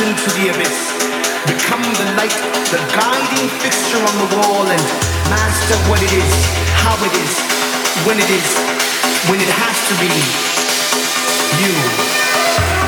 Into to the abyss. Become the light, the guiding fixture on the wall and master what it is, how it is, when it is, when it has to be. You.